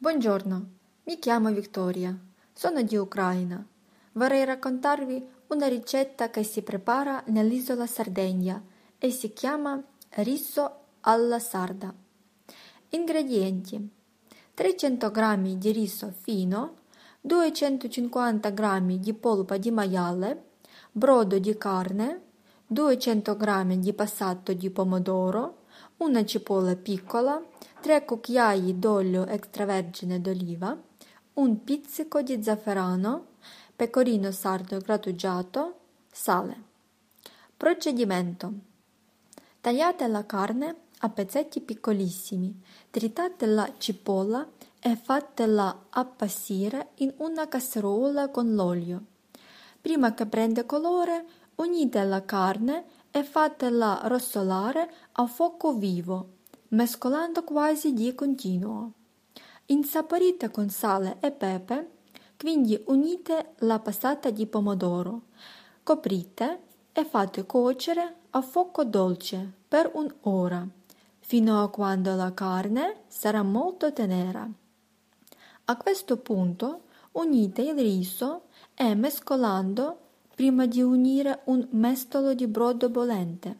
Buongiorno, mi chiamo Vittoria, sono di Ucraina. Vorrei raccontarvi una ricetta che si prepara nell'isola Sardegna e si chiama riso alla sarda. Ingredienti: 300 g di riso fino, 250 g di polpa di maiale, brodo di carne, 200 g di passato di pomodoro, una cipolla piccola, 3 cucchiai d'olio extravergine d'oliva, un pizzico di zafferano, pecorino sardo grattugiato, sale. Procedimento. Tagliate la carne a pezzetti piccolissimi, tritate la cipolla e fatela appassire in una casseruola con l'olio. Prima che prenda colore, unite la carne e fatela rossolare a fuoco vivo mescolando quasi di continuo. Insaporite con sale e pepe, quindi unite la passata di pomodoro, coprite e fate cuocere a fuoco dolce per un'ora, fino a quando la carne sarà molto tenera. A questo punto unite il riso e mescolando prima di unire un mestolo di brodo bollente.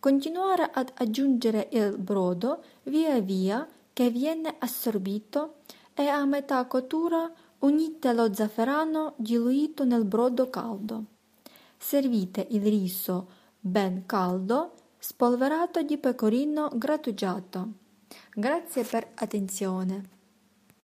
Continuare ad aggiungere il brodo via via che viene assorbito e a metà cottura unite lo zafferano diluito nel brodo caldo. Servite il riso ben caldo, spolverato di pecorino grattugiato. Grazie per attenzione.